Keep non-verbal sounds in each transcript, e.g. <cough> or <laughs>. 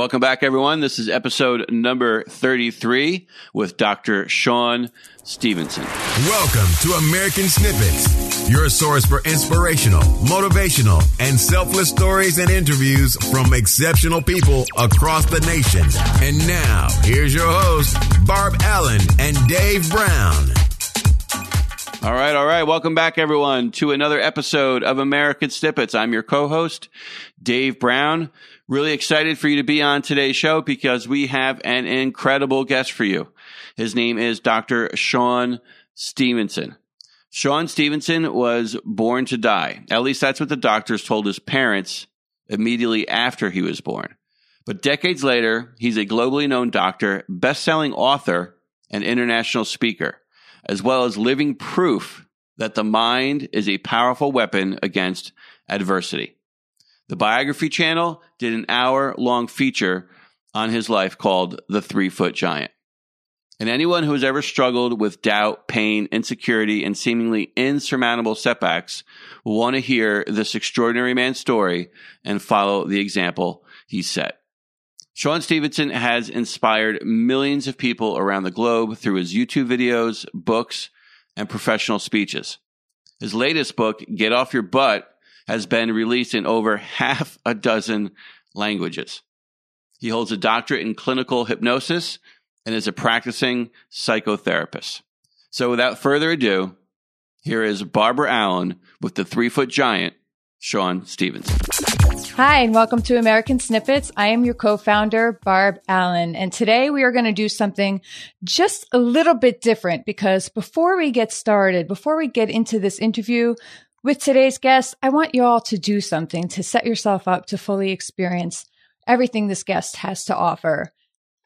Welcome back, everyone. This is episode number 33 with Dr. Sean Stephenson. Welcome to American Snippets, your source for inspirational, motivational, and selfless stories and interviews from exceptional people across the nation. And now, here's your host, Barb Allen and Dave Brown. All right, all right. Welcome back, everyone, to another episode of American Snippets. I'm your co host, Dave Brown. Really excited for you to be on today's show because we have an incredible guest for you. His name is Dr. Sean Stephenson. Sean Stephenson was born to die. At least that's what the doctors told his parents immediately after he was born. But decades later, he's a globally known doctor, best-selling author, and international speaker, as well as living proof that the mind is a powerful weapon against adversity. The Biography Channel did an hour long feature on his life called The Three Foot Giant. And anyone who has ever struggled with doubt, pain, insecurity, and seemingly insurmountable setbacks will want to hear this extraordinary man's story and follow the example he set. Sean Stephenson has inspired millions of people around the globe through his YouTube videos, books, and professional speeches. His latest book, Get Off Your Butt, has been released in over half a dozen languages. He holds a doctorate in clinical hypnosis and is a practicing psychotherapist. So without further ado, here is Barbara Allen with the three foot giant, Sean Stephenson. Hi, and welcome to American Snippets. I am your co-founder, Barb Allen. And today we are going to do something just a little bit different because before we get started, before we get into this interview, with today's guest, I want you all to do something to set yourself up to fully experience everything this guest has to offer.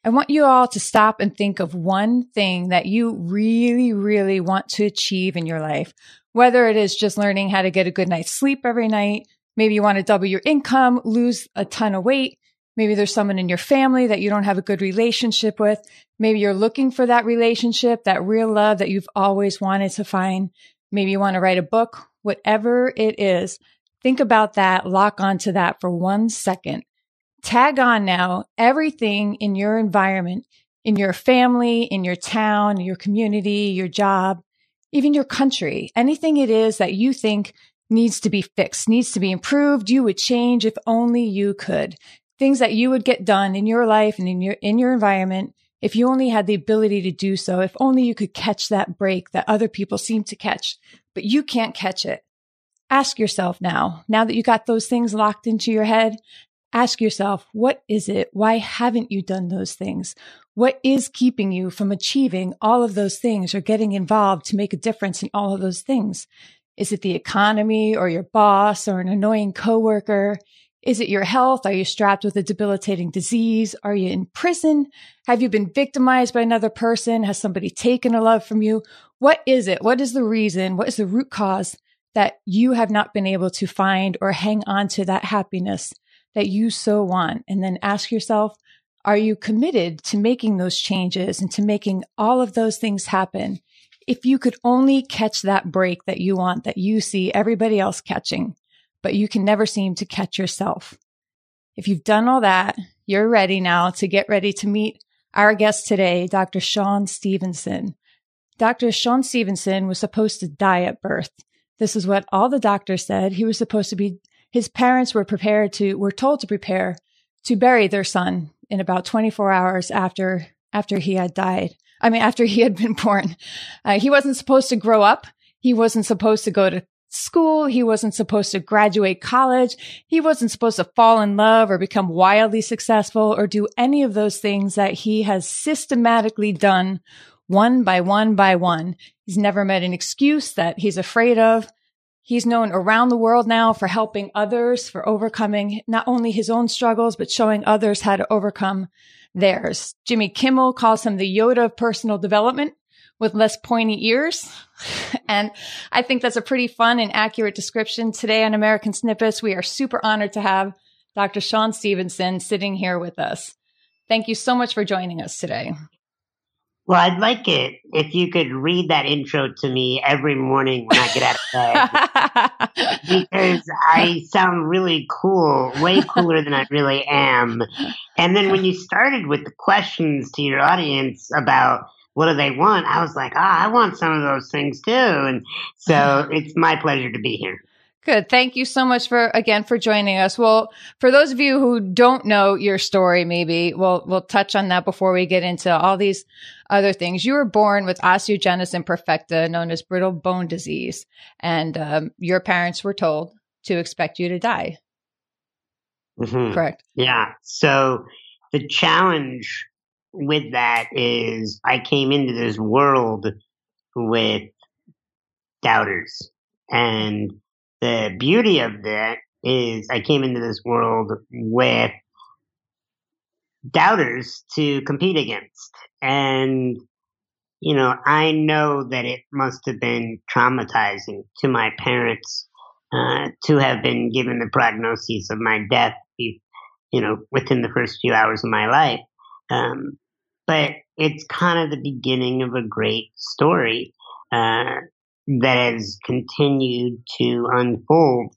I want you all to stop and think of one thing that you really, really want to achieve in your life. Whether it is just learning how to get a good night's sleep every night, maybe you want to double your income, lose a ton of weight. Maybe there's someone in your family that you don't have a good relationship with. Maybe you're looking for that relationship, that real love that you've always wanted to find. Maybe you want to write a book whatever it is, think about that, lock onto that for one second. Tag on now everything in your environment, in your family, in your town, your community, your job, even your country, anything it is that you think needs to be fixed, needs to be improved, you would change if only you could. Things that you would get done in your life and in your, in your environment if you only had the ability to do so, if only you could catch that break that other people seem to catch, but you can't catch it. Ask yourself now, now that you got those things locked into your head, ask yourself, what is it? Why haven't you done those things? What is keeping you from achieving all of those things or getting involved to make a difference in all of those things? Is it the economy or your boss or an annoying coworker? Is it your health? Are you strapped with a debilitating disease? Are you in prison? Have you been victimized by another person? Has somebody taken a love from you? What is it? What is the reason? What is the root cause that you have not been able to find or hang on to that happiness that you so want? And then ask yourself, are you committed to making those changes and to making all of those things happen? If you could only catch that break that you want, that you see everybody else catching, but you can never seem to catch yourself. If you've done all that, you're ready now to get ready to meet our guest today, Dr. Sean Stephenson. Dr. Sean Stephenson was supposed to die at birth. This is what all the doctors said. He was supposed to be, his parents were prepared to, were told to prepare to bury their son in about 24 hours after, after he had died. I mean, after he had been <laughs> born. Uh, he wasn't supposed to grow up. He wasn't supposed to go to school. He wasn't supposed to graduate college. He wasn't supposed to fall in love or become wildly successful or do any of those things that he has systematically done one by one by one. He's never met an excuse that he's afraid of. He's known around the world now for helping others, for overcoming not only his own struggles, but showing others how to overcome theirs. Jimmy Kimmel calls him the Yoda of personal development with less pointy ears. <laughs> and I think that's a pretty fun and accurate description. Today on American Snippets, we are super honored to have Dr. Sean Stephenson sitting here with us. Thank you so much for joining us today. Well, I'd like it if you could read that intro to me every morning when I get out of bed. <laughs> because I sound really cool, way cooler than I really am. And then when you started with the questions to your audience about what do they want, I was like, ah, oh, I want some of those things too. And so <laughs> it's my pleasure to be here. Good. Thank you so much for again for joining us. Well, for those of you who don't know your story, maybe we'll we'll touch on that before we get into all these other things. You were born with osteogenesis imperfecta, known as brittle bone disease, and um, your parents were told to expect you to die. Mm-hmm. Correct. Yeah. So the challenge with that is I came into this world with doubters and the beauty of that is I came into this world with doubters to compete against. And, you know, I know that it must have been traumatizing to my parents uh, to have been given the prognosis of my death, you know, within the first few hours of my life. Um, but it's kind of the beginning of a great story. Uh, that has continued to unfold.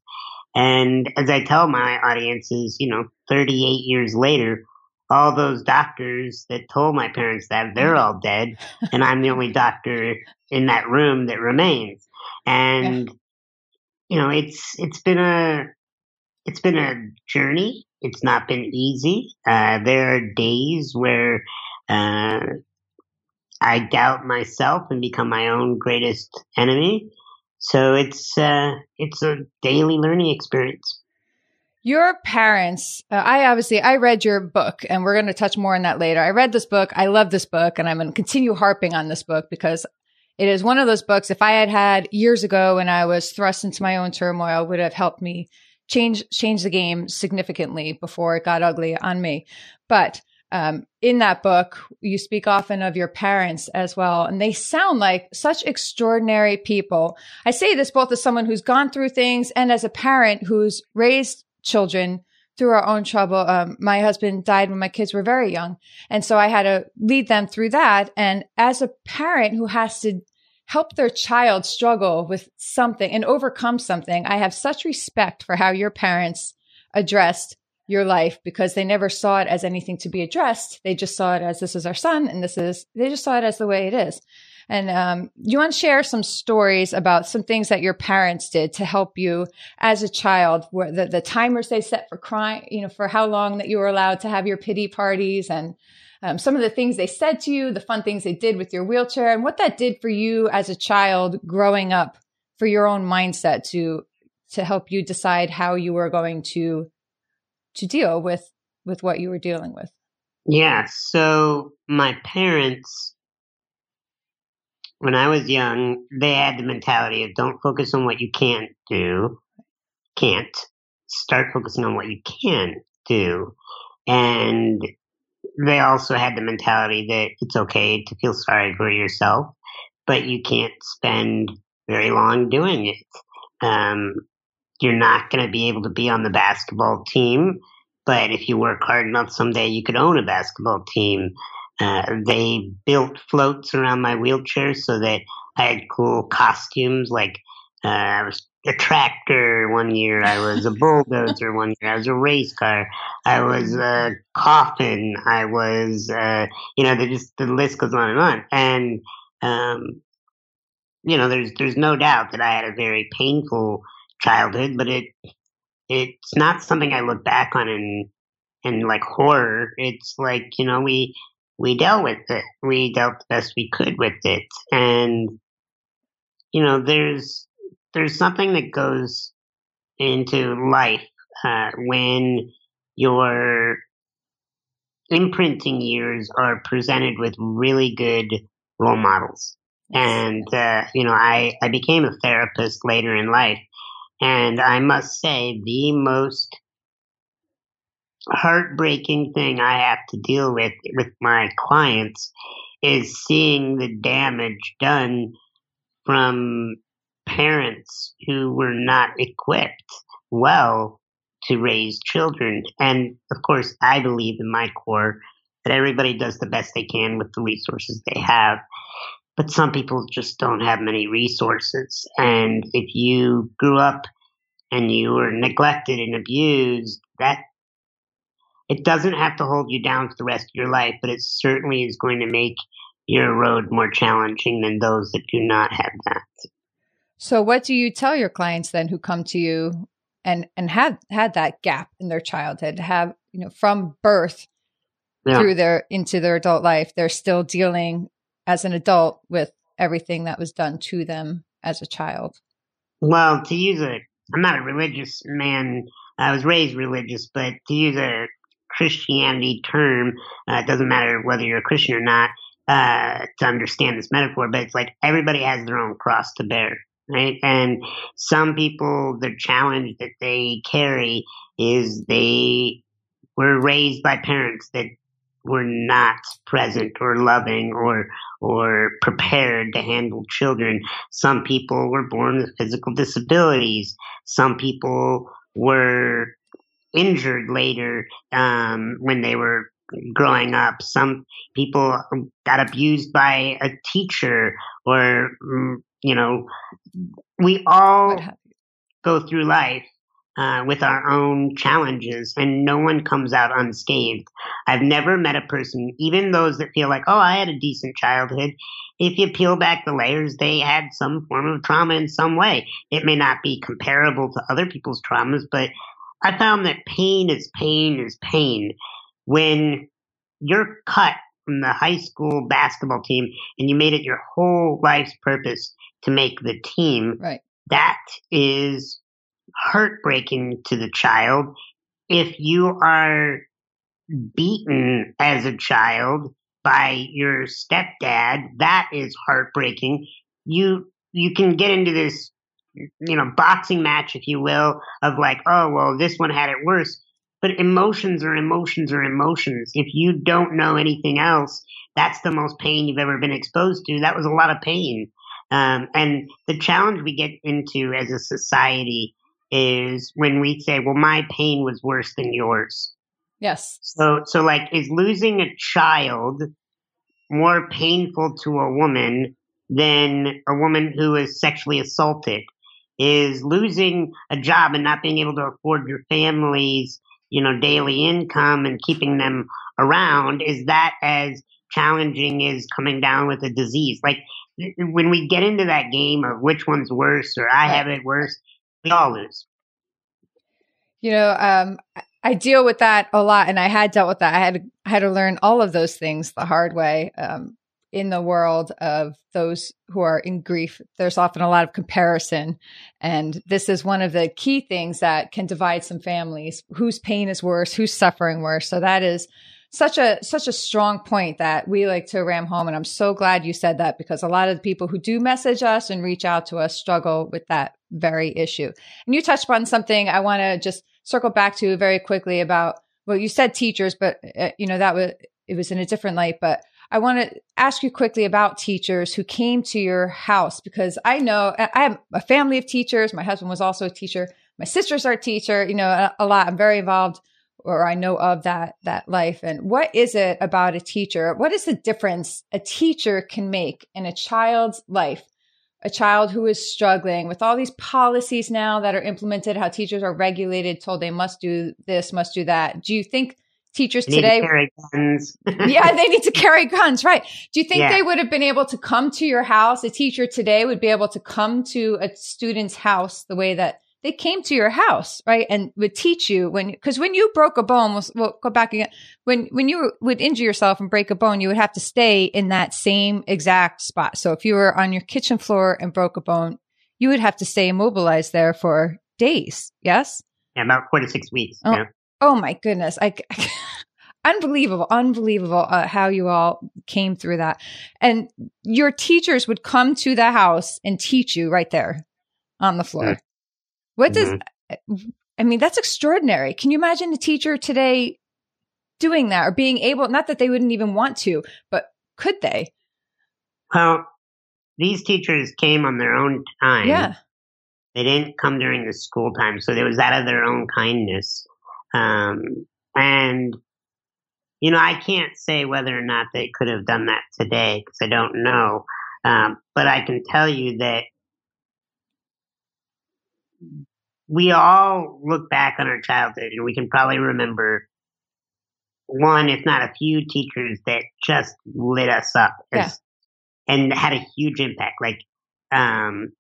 And as I tell my audiences, you know, 38 years later, all those doctors that told my parents that they're all dead and I'm the only doctor in that room that remains. And, you know, it's, it's been a, it's been a journey. It's not been easy. Uh, there are days where, uh, I doubt myself and become my own greatest enemy. So it's uh, it's a daily learning experience. Your parents, uh, I obviously I read your book, and we're going to touch more on that later. I read this book. I love this book, and I'm going to continue harping on this book because it is one of those books. If I had had years ago when I was thrust into my own turmoil, would have helped me change change the game significantly before it got ugly on me. But um, in that book, you speak often of your parents as well, and they sound like such extraordinary people. I say this both as someone who's gone through things and as a parent who's raised children through our own trouble. Um, my husband died when my kids were very young. And so I had to lead them through that. And as a parent who has to help their child struggle with something and overcome something, I have such respect for how your parents addressed your life because they never saw it as anything to be addressed. They just saw it as this is our son and this is, they just saw it as the way it is. And um, you want to share some stories about some things that your parents did to help you as a child, where the, the timers they set for crying, you know, for how long that you were allowed to have your pity parties and um, some of the things they said to you, the fun things they did with your wheelchair, and what that did for you as a child growing up for your own mindset to to help you decide how you were going to to deal with with what you were dealing with? Yeah, so my parents when I was young, they had the mentality of don't focus on what you can't do, can't. Start focusing on what you can do. And they also had the mentality that it's okay to feel sorry for yourself, but you can't spend very long doing it. Um, you're not going to be able to be on the basketball team, but if you work hard enough, someday you could own a basketball team. Uh, they built floats around my wheelchair so that I had cool costumes. Like uh, I was a tractor one year, I was a <laughs> bulldozer one year, I was a race car, I was a coffin, I was, uh, you know, the just the list goes on and on. And um, you know, there's there's no doubt that I had a very painful childhood, but it it's not something I look back on in in like horror. It's like you know we we dealt with it. We dealt the best we could with it, and you know there's there's something that goes into life uh, when your imprinting years are presented with really good role models. And, uh, you know, I, I became a therapist later in life and I must say, the most heartbreaking thing I have to deal with with my clients is seeing the damage done from parents who were not equipped well to raise children. And of course, I believe in my core that everybody does the best they can with the resources they have. But some people just don't have many resources. And if you grew up and you were neglected and abused, that it doesn't have to hold you down for the rest of your life, but it certainly is going to make your road more challenging than those that do not have that. So what do you tell your clients then who come to you and and have had that gap in their childhood, have, you know, from birth yeah. through their into their adult life, they're still dealing as an adult with everything that was done to them as a child? Well, to use a I'm not a religious man. I was raised religious, but to use a Christianity term, uh, it doesn't matter whether you're a Christian or not, uh, to understand this metaphor, but it's like everybody has their own cross to bear, right? And some people, the challenge that they carry is they were raised by parents that were not present or loving or or prepared to handle children. Some people were born with physical disabilities. Some people were injured later um, when they were growing up. Some people got abused by a teacher, or mm, you know, we all go through life uh, with our own challenges, and no one comes out unscathed. I've never met a person, even those that feel like, oh, I had a decent childhood. If you peel back the layers, they had some form of trauma in some way. It may not be comparable to other people's traumas, but I found that pain is pain is pain. When you're cut from the high school basketball team and you made it your whole life's purpose to make the team, right. that is heartbreaking to the child. If you are beaten as a child by your stepdad, that is heartbreaking. You you can get into this you know, boxing match, if you will, of like, oh, well, this one had it worse. But emotions are emotions are emotions. If you don't know anything else, that's the most pain you've ever been exposed to. That was a lot of pain. Um, and the challenge we get into as a society is when we say, well, my pain was worse than yours. Yes. So, so like, is losing a child more painful to a woman than a woman who is sexually assaulted? is losing a job and not being able to afford your family's, you know, daily income and keeping them around, is that as challenging as coming down with a disease? Like when we get into that game of which one's worse or I have it worse, we. You know, um, I deal with that a lot, and I had dealt with that. I had I had to learn all of those things the hard way. Um, in the world of those who are in grief, there's often a lot of comparison. And this is one of the key things that can divide some families whose pain is worse, who's suffering worse. So that is such a such a strong point that we like to ram home and I'm so glad you said that because a lot of the people who do message us and reach out to us struggle with that very issue. And you touched upon something I want to just circle back to very quickly about well you said teachers but uh, you know that was it was in a different light but I want to ask you quickly about teachers who came to your house because I know I have a family of teachers. My husband was also a teacher. My sisters are a teacher, you know, a, a lot. I'm very involved or I know of that that life. And what is it about a teacher? What is the difference a teacher can make in a child's life? A child who is struggling with all these policies now that are implemented, how teachers are regulated, told they must do this, must do that. Do you think teachers today to guns. <laughs> yeah they need to carry guns right do you think yeah. they would have been able to come to your house a teacher today would be able to come to a student's house the way that they came to your house right and would teach you when because when you broke a bone we'll, we'll, go back again when when you would injure yourself and break a bone you would have to stay in that same exact spot so if you were on your kitchen floor and broke a bone you would have to stay immobilized there for days yes yeah about four to six weeks oh, yeah. oh my goodness I, I <laughs> unbelievable, unbelievable uh, how you all came through that. And your teachers would come to the house and teach you right there on the floor. Mm-hmm. What does, mm-hmm. I mean, that's extraordinary. Can you imagine a teacher today doing that or being able, not that they wouldn't even want to, but could they? Well, these teachers came on their own time. Yeah. They didn't come during the school time. So there was that of their own kindness. Um, and you know, I can't say whether or not they could have done that today because I don't know. Um, but I can tell you that we all look back on our childhood and we can probably remember one, if not a few teachers that just lit us up as, yeah. and had a huge impact. Like, um,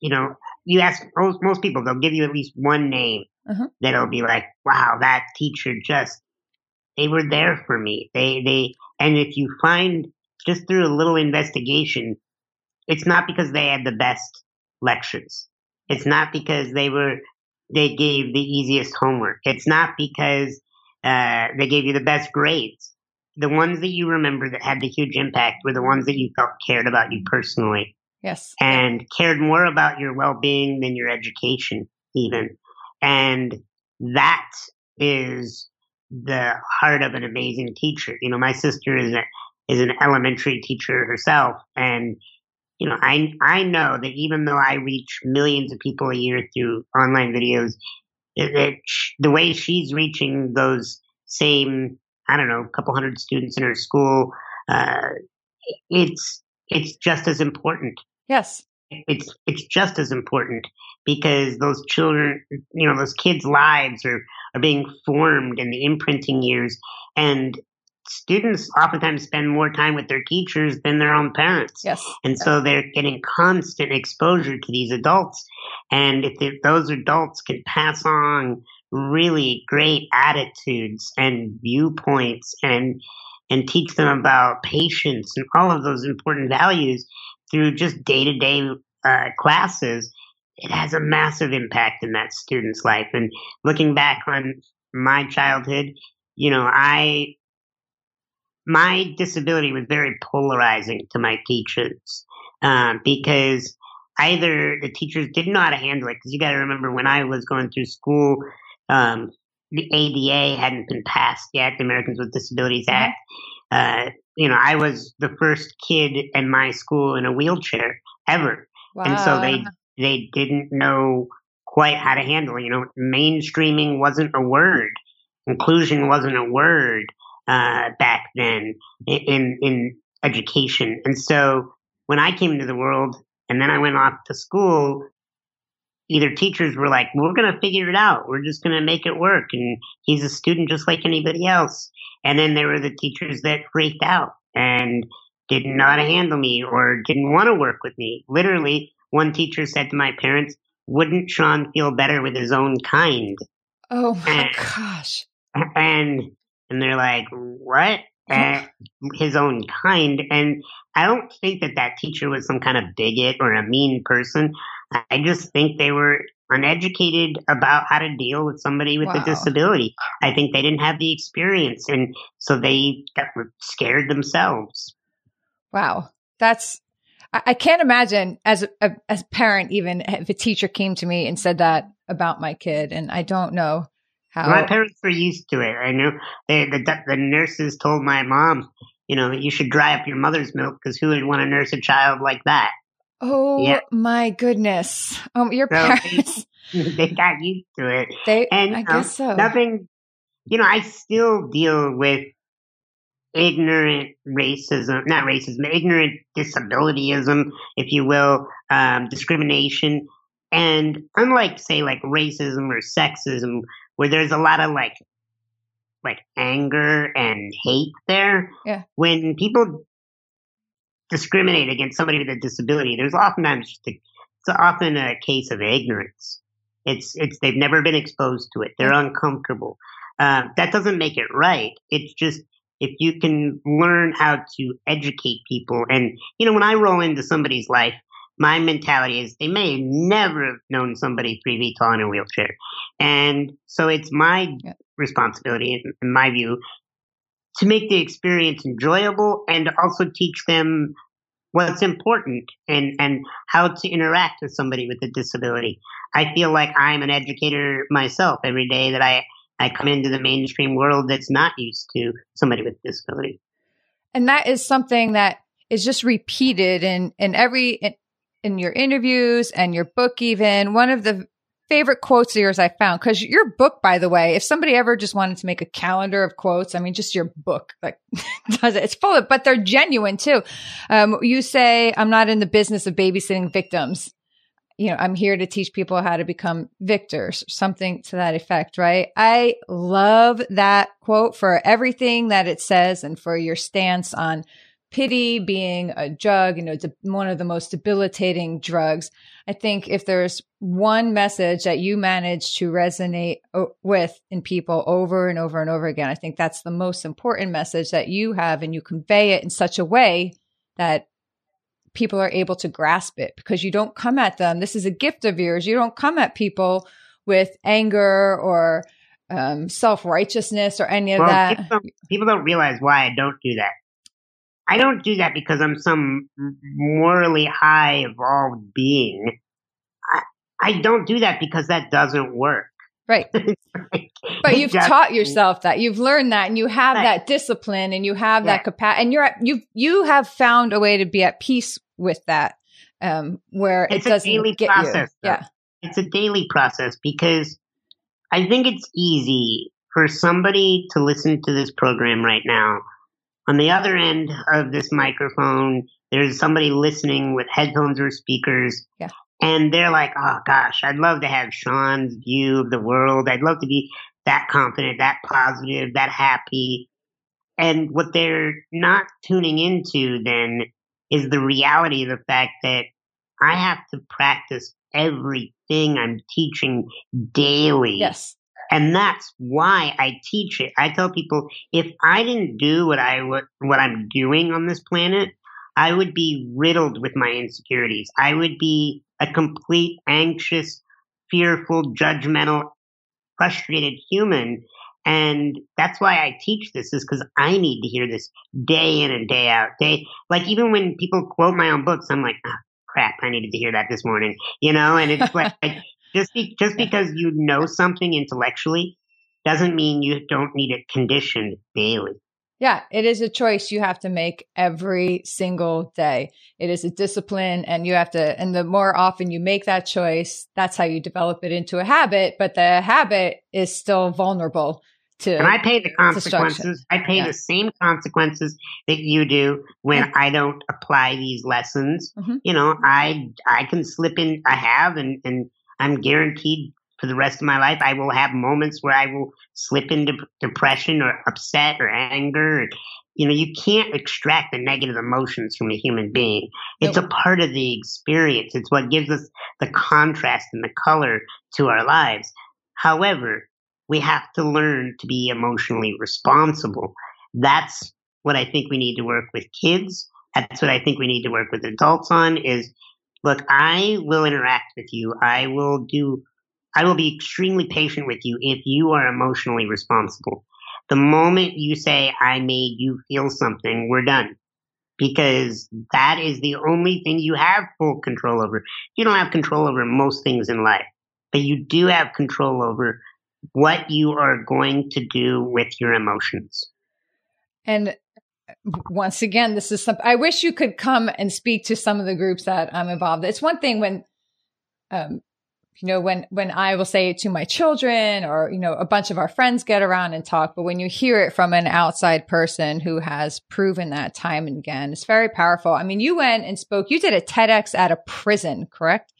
you know, you ask most, most people, they'll give you at least one name uh-huh. that'll be like, wow, that teacher just, they were there for me. They, they, and if you find just through a little investigation, it's not because they had the best lectures. It's not because they were, they gave the easiest homework. It's not because, uh, they gave you the best grades. The ones that you remember that had the huge impact were the ones that you felt cared about you personally. Yes. And cared more about your well-being than your education even. And that is the heart of an amazing teacher. You know, my sister is a, is an elementary teacher herself and you know, I I know that even though I reach millions of people a year through online videos, that the way she's reaching those same I don't know, couple hundred students in her school, uh, it's it's just as important. Yes, it's it's just as important because those children, you know, those kids' lives are are being formed in the imprinting years, and students oftentimes spend more time with their teachers than their own parents. Yes. And so they're getting constant exposure to these adults. And if those adults can pass on really great attitudes and viewpoints and and teach them about patience and all of those important values through just day to day classes, it has a massive impact in that student's life. And looking back on my childhood, you know, I my disability was very polarizing to my teachers um, because either the teachers didn't know how to handle it because you got to remember when I was going through school, um, the ADA hadn't been passed yet, the Americans with Disabilities mm-hmm. Act. Uh, you know, I was the first kid in my school in a wheelchair ever, wow. and so they they didn't know quite how to handle. It. You know, mainstreaming wasn't a word, inclusion wasn't a word uh, back then in in education. And so when I came into the world and then I went off to school, either teachers were like, "We're going to figure it out. We're just going to make it work," and he's a student just like anybody else. And then there were the teachers that freaked out and didn't know how to handle me or didn't want to work with me. Literally, one teacher said to my parents, "Wouldn't Sean feel better with his own kind?" Oh my and, gosh! And and they're like, what? His own kind. And I don't think that that teacher was some kind of bigot or a mean person. I just think they were uneducated about how to deal with somebody with wow. a disability. I think they didn't have the experience, and so they got scared themselves. Wow, that's I can't imagine as a as a parent even if a teacher came to me and said that about my kid, and I don't know how? My parents were used to it. I know they, the the nurses told my mom, you know, you should dry up your mother's milk because who would want to nurse a child like that? Oh yeah. my goodness! Um, your so parents they, <laughs> <laughs> they, got used to it. They, and I um, guess so. Nothing. You know, I still deal with ignorant racism, not racism, ignorant disabilityism, if you will, um, discrimination. And unlike, say, like racism or sexism, where there's a lot of like like anger and hate there. Yeah. When people discriminate against somebody with a disability, there's oftentimes just a, it's often a case of ignorance. It's it's they've never been exposed to it. They're uncomfortable. Uh, that doesn't make it right. It's just if you can learn how to educate people, and you know, when I roll into somebody's life, my mentality is they may never have known somebody three feet tall in a wheelchair. And so it's my yeah. responsibility, in, in my view, to make the experience enjoyable and also teach them what's important and, and how to interact with somebody with a disability. I feel like I'm an educator myself every day that I, I come into the mainstream world that's not used to somebody with disability. And that is something that is just repeated in, in every in your interviews and your book even one of the favorite quotes of yours I found? Because your book, by the way, if somebody ever just wanted to make a calendar of quotes, I mean, just your book, like, <laughs> does it? It's full of, but they're genuine too. Um, you say, I'm not in the business of babysitting victims. You know, I'm here to teach people how to become victors, something to that effect, right? I love that quote for everything that it says and for your stance on pity being a drug, you know, it's one of the most debilitating drugs. I think if there's one message that you manage to resonate with in people over and over and over again, I think that's the most important message that you have and you convey it in such a way that people are able to grasp it because you don't come at them. This is a gift of yours. You don't come at people with anger or um, self righteousness or any of well, that. People people don't realize why I don't do that. I don't do that because I'm some morally high evolved being. I, I don't do that because that doesn't work. Right. <laughs> but you've just, taught yourself that you've learned that and you have right. that discipline and you have that capacity and you're you you have found a way to be at peace with that um where it's it doesn't a daily get process, you. Yeah. It's a daily process because I think it's easy for somebody to listen to this program right now on the other end of this microphone, there's somebody listening with headphones or speakers. Yeah. And they're like, oh gosh, I'd love to have Sean's view of the world. I'd love to be that confident, that positive, that happy. And what they're not tuning into then is the reality of the fact that I have to practice everything I'm teaching daily. Yes. And that's why I teach it. I tell people if I didn't do what I what I'm doing on this planet, I would be riddled with my insecurities. I would be a complete anxious, fearful, judgmental, frustrated human. And that's why I teach this is because I need to hear this day in and day out. Day like even when people quote my own books, I'm like, oh, crap, I needed to hear that this morning, you know. And it's like <laughs> just be, just because you know something intellectually doesn't mean you don't need it conditioned daily. Yeah, it is a choice you have to make every single day. It is a discipline and you have to, and the more often you make that choice, that's how you develop it into a habit. But the habit is still vulnerable to. And I pay the consequences. I pay yeah. the same consequences that you do when I don't apply these lessons. Mm-hmm. You know, I, I can slip in, I have, and, and I'm guaranteed for the rest of my life, I will have moments where I will slip into depression or upset or anger. You know, you can't extract the negative emotions from a human being. It's a part of the experience. It's what gives us the contrast and the color to our lives. However, we have to learn to be emotionally responsible. That's what I think we need to work with kids. That's what I think we need to work with adults on is look, I will interact with you. I will do, I will be extremely patient with you if you are emotionally responsible. The moment you say, I made you feel something, we're done. Because that is the only thing you have full control over. You don't have control over most things in life, but you do have control over what you are going to do with your emotions. And once again, this is something I wish you could come and speak to some of the groups that I'm involved. It's one thing when, um, you know, when, when I will say it to my children or, you know, a bunch of our friends get around and talk, but when you hear it from an outside person who has proven that time and again, it's very powerful. I mean, you went and spoke, you did a TEDx at a prison, correct?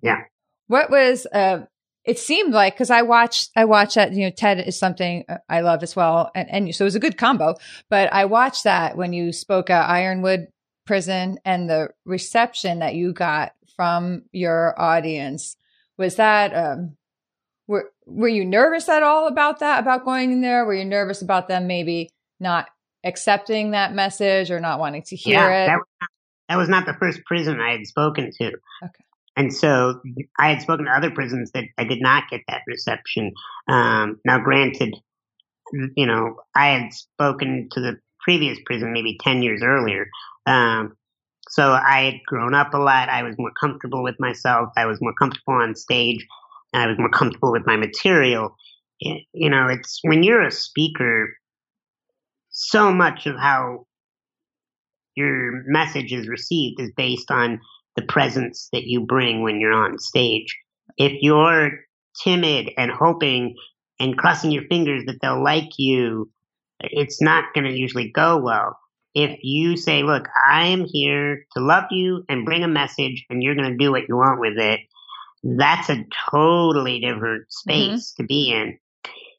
Yeah. What was, uh, it seemed like because I watched I watched that you know TED is something uh, I love as well. And, and so it was a good combo. But I watched that when you spoke at Ironwood prison and the reception that you got from your audience was that um were were you nervous at all about that about going in there? Were you nervous about them maybe not accepting that message or not wanting to hear yeah, it? that, that was not the first prison I had spoken to. Okay and so I had spoken to other prisons that I did not get that reception. Um, now, granted, you know, I had spoken to the previous prison maybe 10 years earlier. Um, so I had grown up a lot. I was more comfortable with myself. I was more comfortable on stage. I was more comfortable with my material. You know, it's when you're a speaker, so much of how your message is received is based on the presence that you bring when you're on stage. If you're timid and hoping and crossing your fingers that they'll like you, it's not going to usually go well. If you say, look, I am here to love you and bring a message and you're going to do what you want with it, that's a totally different space mm-hmm. to be in.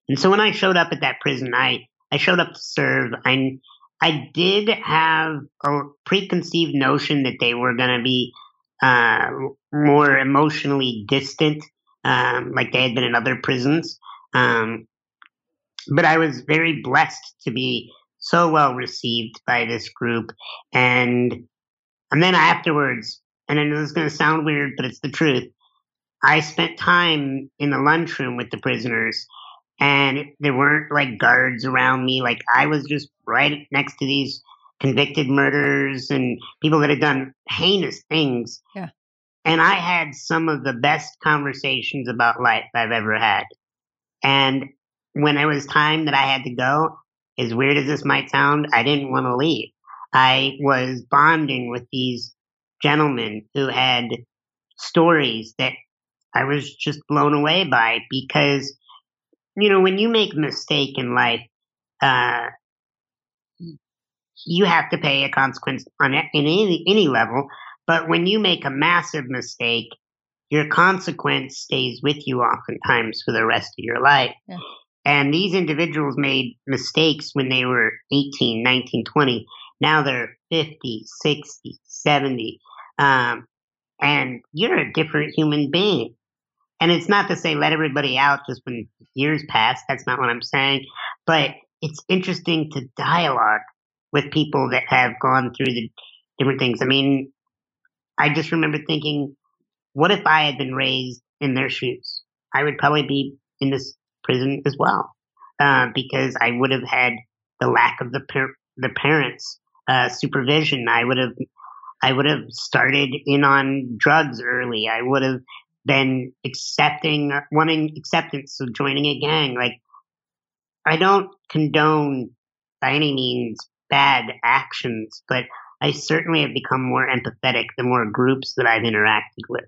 And so when I showed up at that prison, I, I showed up to serve. I, I did have a preconceived notion that they were going to be uh, more emotionally distant, um, like they had been in other prisons. Um, but I was very blessed to be so well received by this group, and and then afterwards, and I know this is going to sound weird, but it's the truth. I spent time in the lunchroom with the prisoners, and there weren't like guards around me. Like I was just right next to these convicted murderers and people that had done heinous things. Yeah. And I had some of the best conversations about life I've ever had. And when it was time that I had to go, as weird as this might sound, I didn't want to leave. I was bonding with these gentlemen who had stories that I was just blown away by because, you know, when you make a mistake in life, uh, you have to pay a consequence on in any, any level. But when you make a massive mistake, your consequence stays with you oftentimes for the rest of your life. Yeah. And these individuals made mistakes when they were 18, 19, 20. Now they're 50, 60, 70. Um, and you're a different human being. And it's not to say let everybody out just when years pass. That's not what I'm saying. But it's interesting to dialogue with people that have gone through the different things. I mean, I just remember thinking, what if I had been raised in their shoes? I would probably be in this prison as well, uh, because I would have had the lack of the par- the parents' uh, supervision. I would have I would have started in on drugs early. I would have than accepting, wanting acceptance of joining a gang. Like, I don't condone by any means bad actions, but I certainly have become more empathetic the more groups that I've interacted with.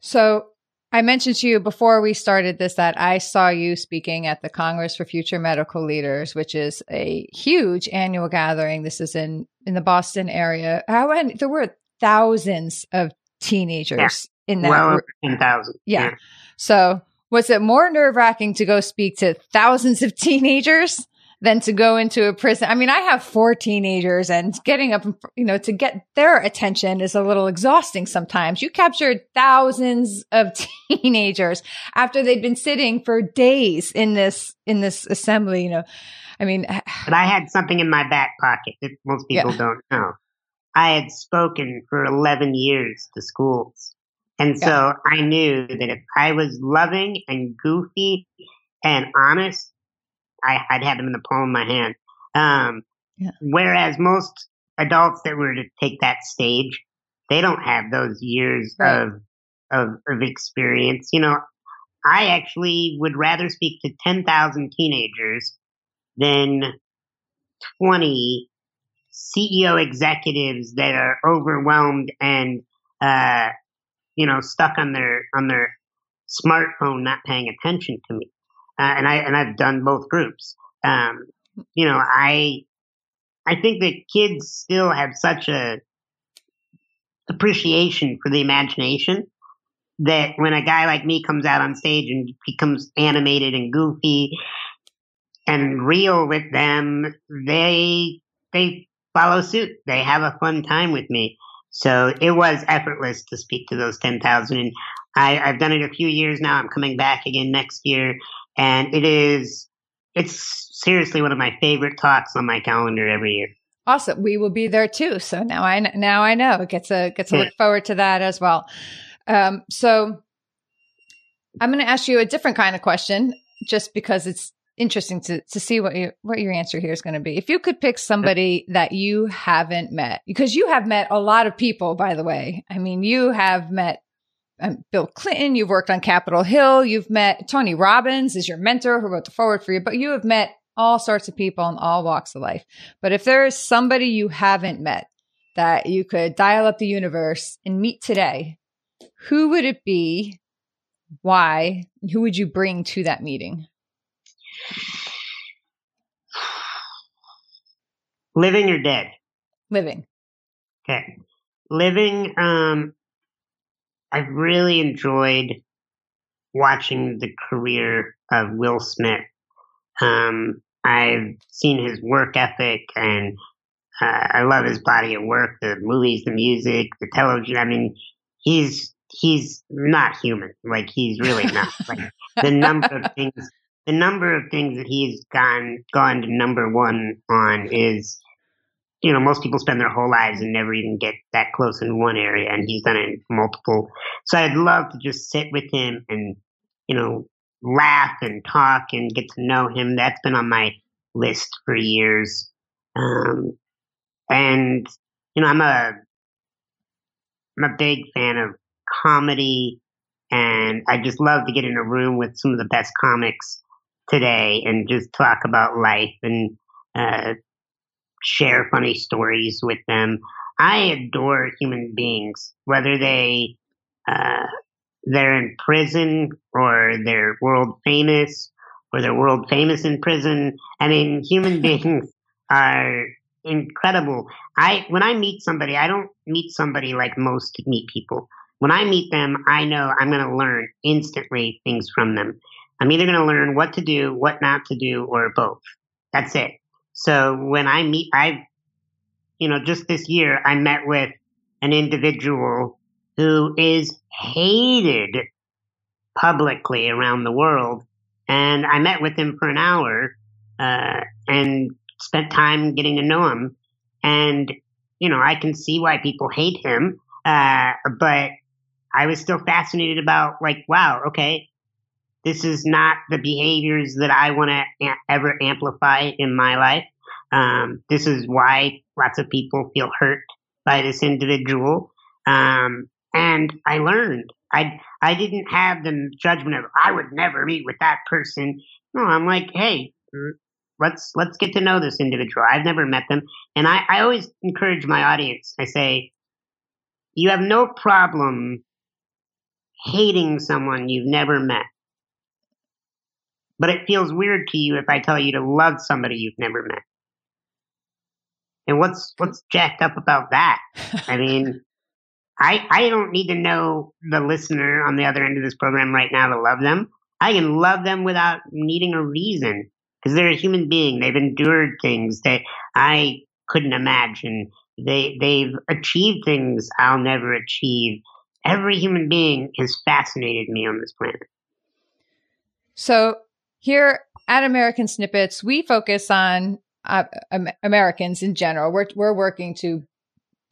So I mentioned to you before we started this that I saw you speaking at the Congress for Future Medical Leaders, which is a huge annual gathering. This is in in the Boston area. How and there were thousands of teenagers in that. Well, ten thousand. Yeah. yeah. So was it more nerve wracking to go speak to thousands of <laughs> teenagers than to go into a prison? I mean, I have four teenagers and getting up, you know, to get their attention is a little exhausting sometimes. You captured thousands of <laughs> teenagers after they'd been sitting for days in this, in this assembly, you know. I mean, but I had something in my back pocket that most people yeah. don't know. I had spoken for 11 years to schools. And so yeah. I knew that if I was loving and goofy and honest, I, would have them in the palm of my hand. Um, yeah. Whereas most adults that were to take that stage, they don't have those years right. of, of, of experience. You know, I actually would rather speak to 10,000 teenagers than 20 CEO executives that are overwhelmed and, uh, you know, stuck on their on their smartphone, not paying attention to me. Uh, and I and I've done both groups. Um, you know, I I think that kids still have such a appreciation for the imagination that when a guy like me comes out on stage and becomes animated and goofy and real with them, they they follow suit. They have a fun time with me. So it was effortless to speak to those 10,000. And I, I've done it a few years now. I'm coming back again next year. And it is, it's seriously one of my favorite talks on my calendar every year. Awesome. We will be there too. So now I, now I know Gets a gets to look forward to that as well. Um, so I'm going to ask you a different kind of question just because it's interesting to to see what you what your answer here is going to be. If you could pick somebody that you haven't met, because you have met a lot of people, by the way. I mean, you have met um, Bill Clinton. You've worked on Capitol Hill. You've met Tony Robbins is your mentor who wrote the foreword for you. But you have met all sorts of people in all walks of life. But if there is somebody you haven't met that you could dial up the universe and meet today, who would it be? Why? Who would you bring to that meeting? <sighs> Living or dead? Living. Okay. Living, um, I've really enjoyed watching the career of Will Smith. Um, I've seen his work ethic and uh, I love his body of work, the movies, the music, the television. I mean, he's he's not human. Like he's really not. like the number of <laughs> things, the number of things that he's gone gone to number one on is, you know, most people spend their whole lives and never even get that close in one area, and he's done it in multiple. So I'd love to just sit with him and, you know, laugh and talk and get to know him. That's been on my list for years. Um, and you know, I'm a I'm a big fan of comedy, and I just love to get in a room with some of the best comics today and just talk about life and uh, share funny stories with them. I adore human beings, whether they uh, they're in prison or they're world famous or they're world famous in prison. I mean, human <laughs> beings are incredible. I when I meet somebody, I don't meet somebody like most meet people. When I meet them, I know I'm going to learn instantly things from them. I'm either going to learn what to do, what not to do, or both. That's it. So when I meet, I, you know, just this year, I met with an individual who is hated publicly around the world. And I met with him for an hour, uh, and spent time getting to know him. And, you know, I can see why people hate him. Uh, but I was still fascinated about like, wow, okay, this is not the behaviors that I want to a- ever amplify in my life. Um, this is why lots of people feel hurt by this individual. Um, and I learned. I I didn't have the judgment of I would never meet with that person. No, I'm like, hey, let's let's get to know this individual. I've never met them, and I, I always encourage my audience. I say, you have no problem hating someone you've never met, but it feels weird to you if I tell you to love somebody you've never met. And what's what's jacked up about that? I <laughs> mean, I I don't need to know the listener on the other end of this program right now to love them. I can love them without needing a reason because they're a human being. They've endured things that I couldn't imagine. They they've achieved things I'll never achieve. Every human being has fascinated me on this planet. So here at American Snippets, we focus on uh, Americans in general. We're we're working to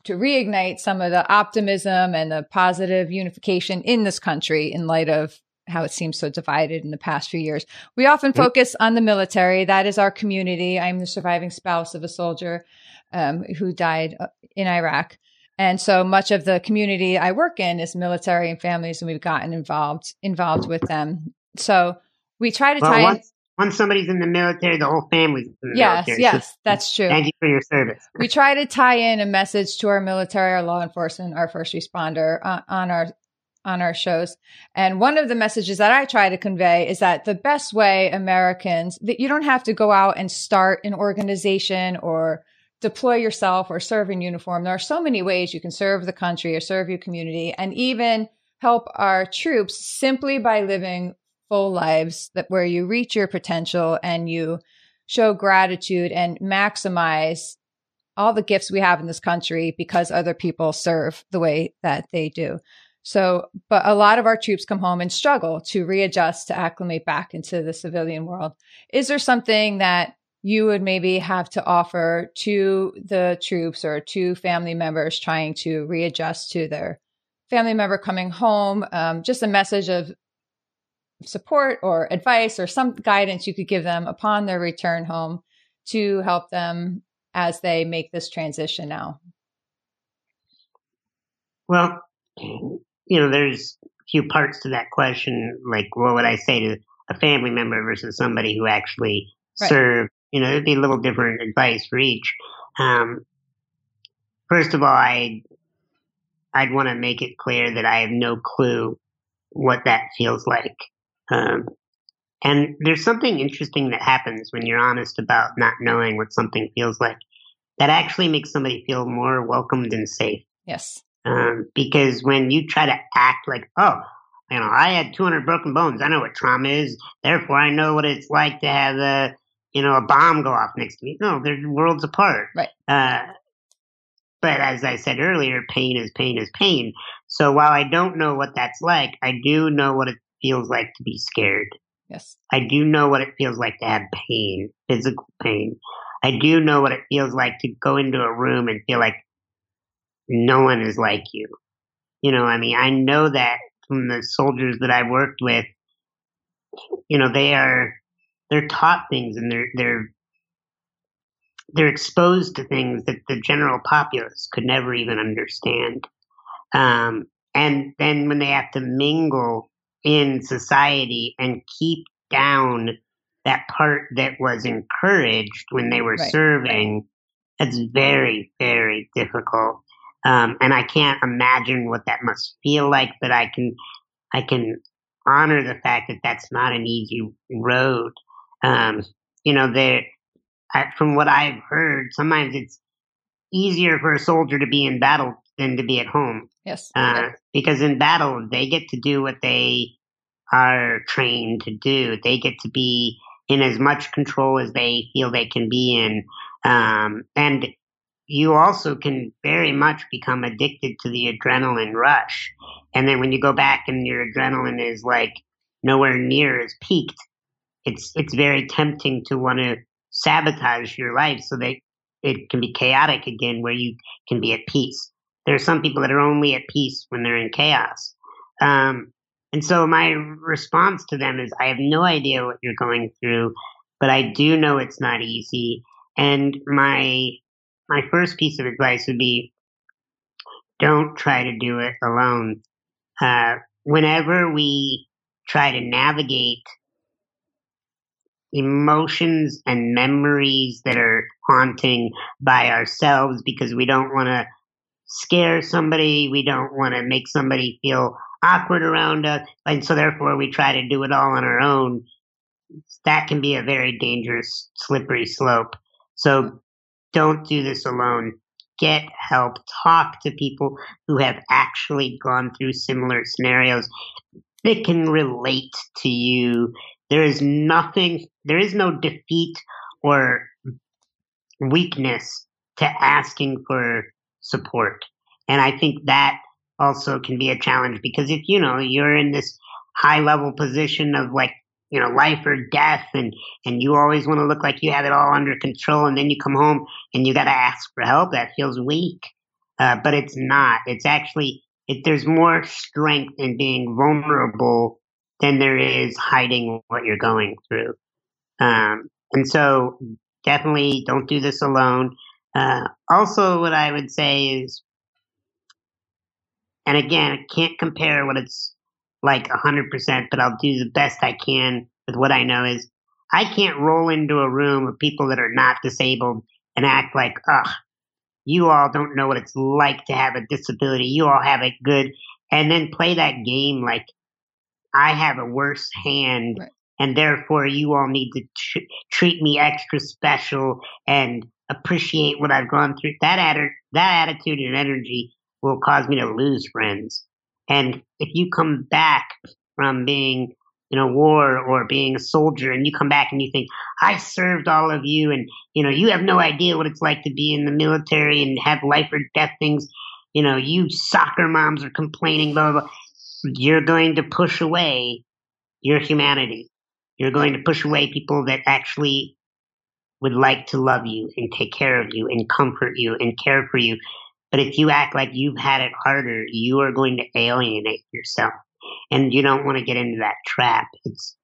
to reignite some of the optimism and the positive unification in this country in light of how it seems so divided in the past few years. We often focus on the military. That is our community. I'm the surviving spouse of a soldier um, who died uh, in Iraq. And so much of the community I work in is military and families, and we've gotten involved involved with them. So we try to well, tie. Once, once somebody's in the military, the whole family's in the yes, military. Yes, so that's true. Thank you for your service. we try to tie in a message to our military, our law enforcement, our first responder uh, on our on our shows. And one of the messages that I try to convey is that the best way Americans, that you don't have to go out and start an organization or deploy yourself or serve in uniform. There are so many ways you can serve the country or serve your community and even help our troops simply by living full lives that where you reach your potential and you show gratitude and maximize all the gifts we have in this country because other people serve the way that they do. So, but a lot of our troops come home and struggle to readjust to acclimate back into the civilian world. Is there something that you would maybe have to offer to the troops or to family members trying to readjust to their family member coming home? Um, just a message of support or advice or some guidance you could give them upon their return home to help them as they make this transition now? Well, you know, there's a few parts to that question. Like, what would I say to a family member versus somebody who actually right. served? You know, there'd be a little different advice for each. Um, first of all, I I'd want to make it clear that I have no clue what that feels like. Um, and there's something interesting that happens when you're honest about not knowing what something feels like. That actually makes somebody feel more welcomed and safe. Yes. Um, because when you try to act like, oh, you know, I had 200 broken bones. I know what trauma is. Therefore, I know what it's like to have a, you know, a bomb go off next to me. No, they're worlds apart. Right. Uh, but as I said earlier, pain is pain is pain. So while I don't know what that's like, I do know what it feels like to be scared. Yes. I do know what it feels like to have pain, physical pain. I do know what it feels like to go into a room and feel like no one is like you. You know, I mean, I know that from the soldiers that I've worked with, you know, they are, they're taught things and they're, they're, they're exposed to things that the general populace could never even understand. Um, and then when they have to mingle in society and keep down that part that was encouraged when they were Right. serving, that's very, very difficult. Um, and I can't imagine what that must feel like, but I can, I can honor the fact that that's not an easy road. Um, you know, there, from what I've heard, sometimes it's easier for a soldier to be in battle than to be at home. Yes. Uh, because in battle, they get to do what they are trained to do. They get to be in as much control as they feel they can be in. Um, and you also can very much become addicted to the adrenaline rush. And then when you go back and your adrenaline is like nowhere near as peaked, it's, it's very tempting to want to sabotage your life so that it can be chaotic again where you can be at peace. There are some people that are only at peace when they're in chaos. Um, and so my response to them is I have no idea what you're going through, but I do know it's not easy. And my my first piece of advice would be don't try to do it alone. Uh, whenever we try to navigate emotions and memories that are haunting by ourselves because we don't want to scare somebody, we don't want to make somebody feel awkward around us, and so therefore we try to do it all on our own. That can be a very dangerous, slippery slope. So don't do this alone. Get help. Talk to people who have actually gone through similar scenarios that can relate to you. There is nothing, there is no defeat or weakness to asking for support. And I think that also can be a challenge because if you know you're in this high level position of like you know life or death and and you always want to look like you have it all under control and then you come home and you got to ask for help that feels weak. Uh, but it's not. It's actually it, there's more strength in being vulnerable than there is hiding what you're going through. Um, and so definitely don't do this alone uh, also what i would say is and again, I can't compare what it's like 100%, but I'll do the best I can with what I know is I can't roll into a room of people that are not disabled and act like, ugh, you all don't know what it's like to have a disability. You all have it good. And then play that game like I have a worse hand Right. and therefore you all need to tr- treat me extra special and appreciate what I've gone through. That, atti- that attitude and energy will cause me to lose friends. And if you come back from being in a war or being a soldier and you come back and you think, I served all of you and, you know, you have no idea what it's like to be in the military and have life or death things, you know, you soccer moms are complaining, blah, blah, blah. You're going to push away your humanity. You're going to push away people that actually would like to love you and take care of you and comfort you and care for you. But if you act like you've had it harder, you are going to alienate yourself. And you don't want to get into that trap. It's,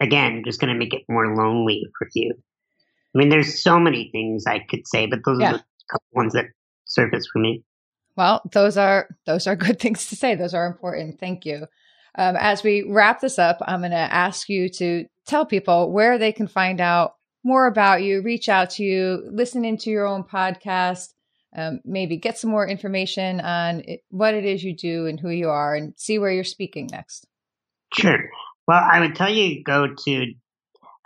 again, just going to make it more lonely for you. I mean, there's so many things I could say, but those Yeah. are the couple ones that surface for me. Well, those are those are good <laughs> things to say. Those are important. Thank you. Um, as we wrap this up, I'm going to ask you to tell people where they can find out more about you, reach out to you, listen into your own podcast. um, maybe get some more information on it, what it is you do and who you are and see where you're speaking next? Sure. Well, I would tell you go to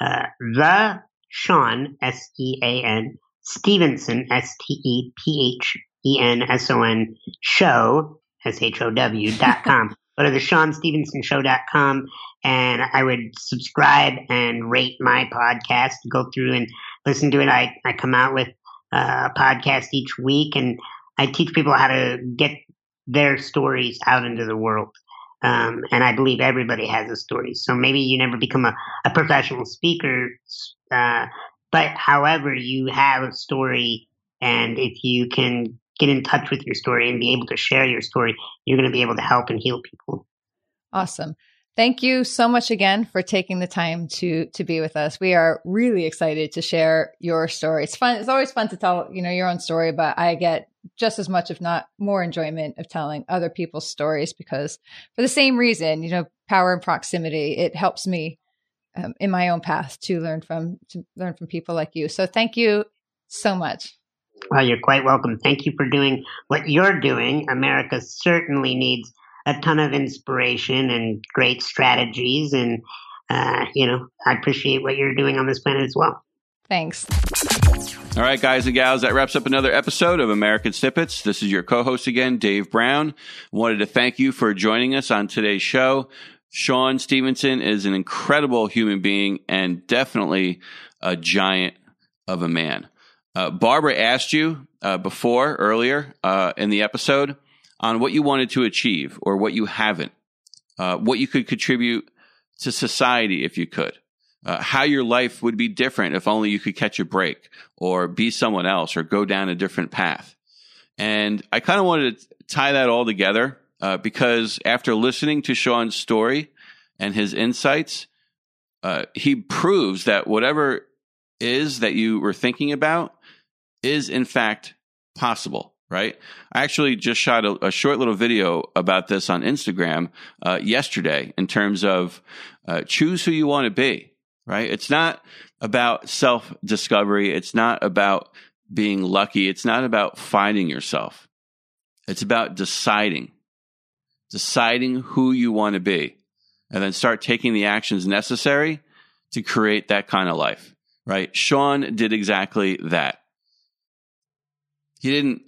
uh, the Sean, S E A N, Stephenson, S T E P H E N S O N, show, S H O W, dot com. <laughs> Go to the Sean Stephenson Show.com and I would subscribe and rate my podcast, go through and listen to it. I, I come out with a podcast each week and I teach people how to get their stories out into the world. Um, and I believe everybody has a story. So maybe you never become a, a professional speaker, uh, but however, you have a story. And if you can get in touch with your story and be able to share your story, you're going to be able to help and heal people. Awesome. Thank you so much again for taking the time to to be with us. We are really excited to share your story. It's fun. It's always fun to tell, you know, your own story, but I get just as much if not more enjoyment of telling other people's stories because for the same reason, you know, power and proximity, it helps me um, in my own path to learn from to learn from people like you. So thank you so much. Well, you're quite welcome. Thank you for doing what you're doing. America certainly needs a ton of inspiration and great strategies. And, uh, you know, I appreciate what you're doing on this planet as well. Thanks. All right, guys and gals, that wraps up another episode of American Snippets. This is your co host again, Dave Brown. Wanted to thank you for joining us on today's show. Sean Stephenson is an incredible human being and definitely a giant of a man. Uh, Barbara asked you uh, before, earlier uh, in the episode, on what you wanted to achieve or what you haven't, uh, what you could contribute to society if you could, uh, how your life would be different if only you could catch a break or be someone else or go down a different path. And I kind of wanted to tie that all together uh, because after listening to Sean's story and his insights, he proves that whatever is that you were thinking about is in fact possible right? I actually just shot a, a, short little video about this on Instagram uh, yesterday in terms of uh, choose who you want to be, right? It's not about self discovery. It's not about being lucky. It's not about finding yourself. It's about deciding, deciding who you want to be, and then start taking the actions necessary to create that kind of life, right? Sean did exactly that. He didn't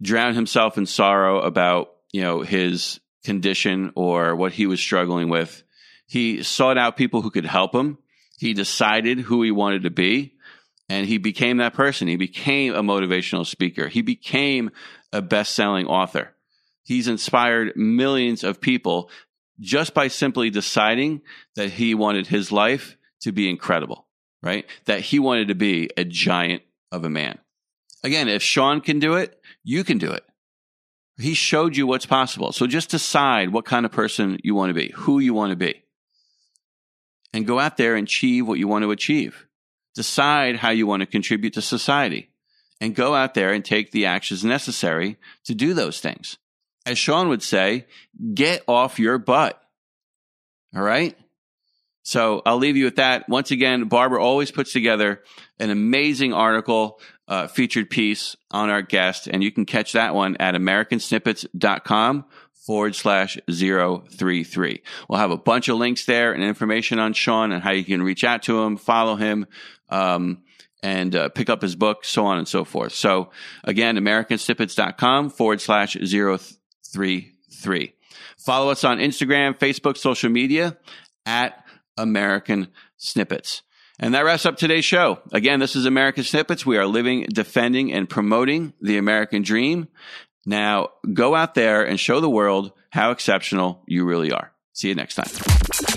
drown himself in sorrow about, you know, his condition or what he was struggling with. He sought out people who could help him. He decided who he wanted to be and he became that person. He became a motivational speaker. He became a best-selling author. He's inspired millions of people just by simply deciding that he wanted his life to be incredible, right? That he wanted to be a giant of a man. Again, if Sean can do it, you can do it. He showed you what's possible. So just decide what kind of person you want to be, who you want to be, and go out there and achieve what you want to achieve. Decide how you want to contribute to society and go out there and take the actions necessary to do those things. As Sean would say, get off your butt. All right. So I'll leave you with that. Once again, Barbara always puts together an amazing article uh, featured piece on our guest, and you can catch that one at americansnippets.com forward slash 033. We'll have a bunch of links there and information on Sean and how you can reach out to him, follow him, um, and uh, pick up his book, so on and so forth. So again, americansnippets.com forward slash 033. Follow us on Instagram, Facebook, social media at American Snippets. And that wraps up today's show. Again, this is American Snippets. We are living, defending, and promoting the American dream. Now go out there and show the world how exceptional you really are. See you next time.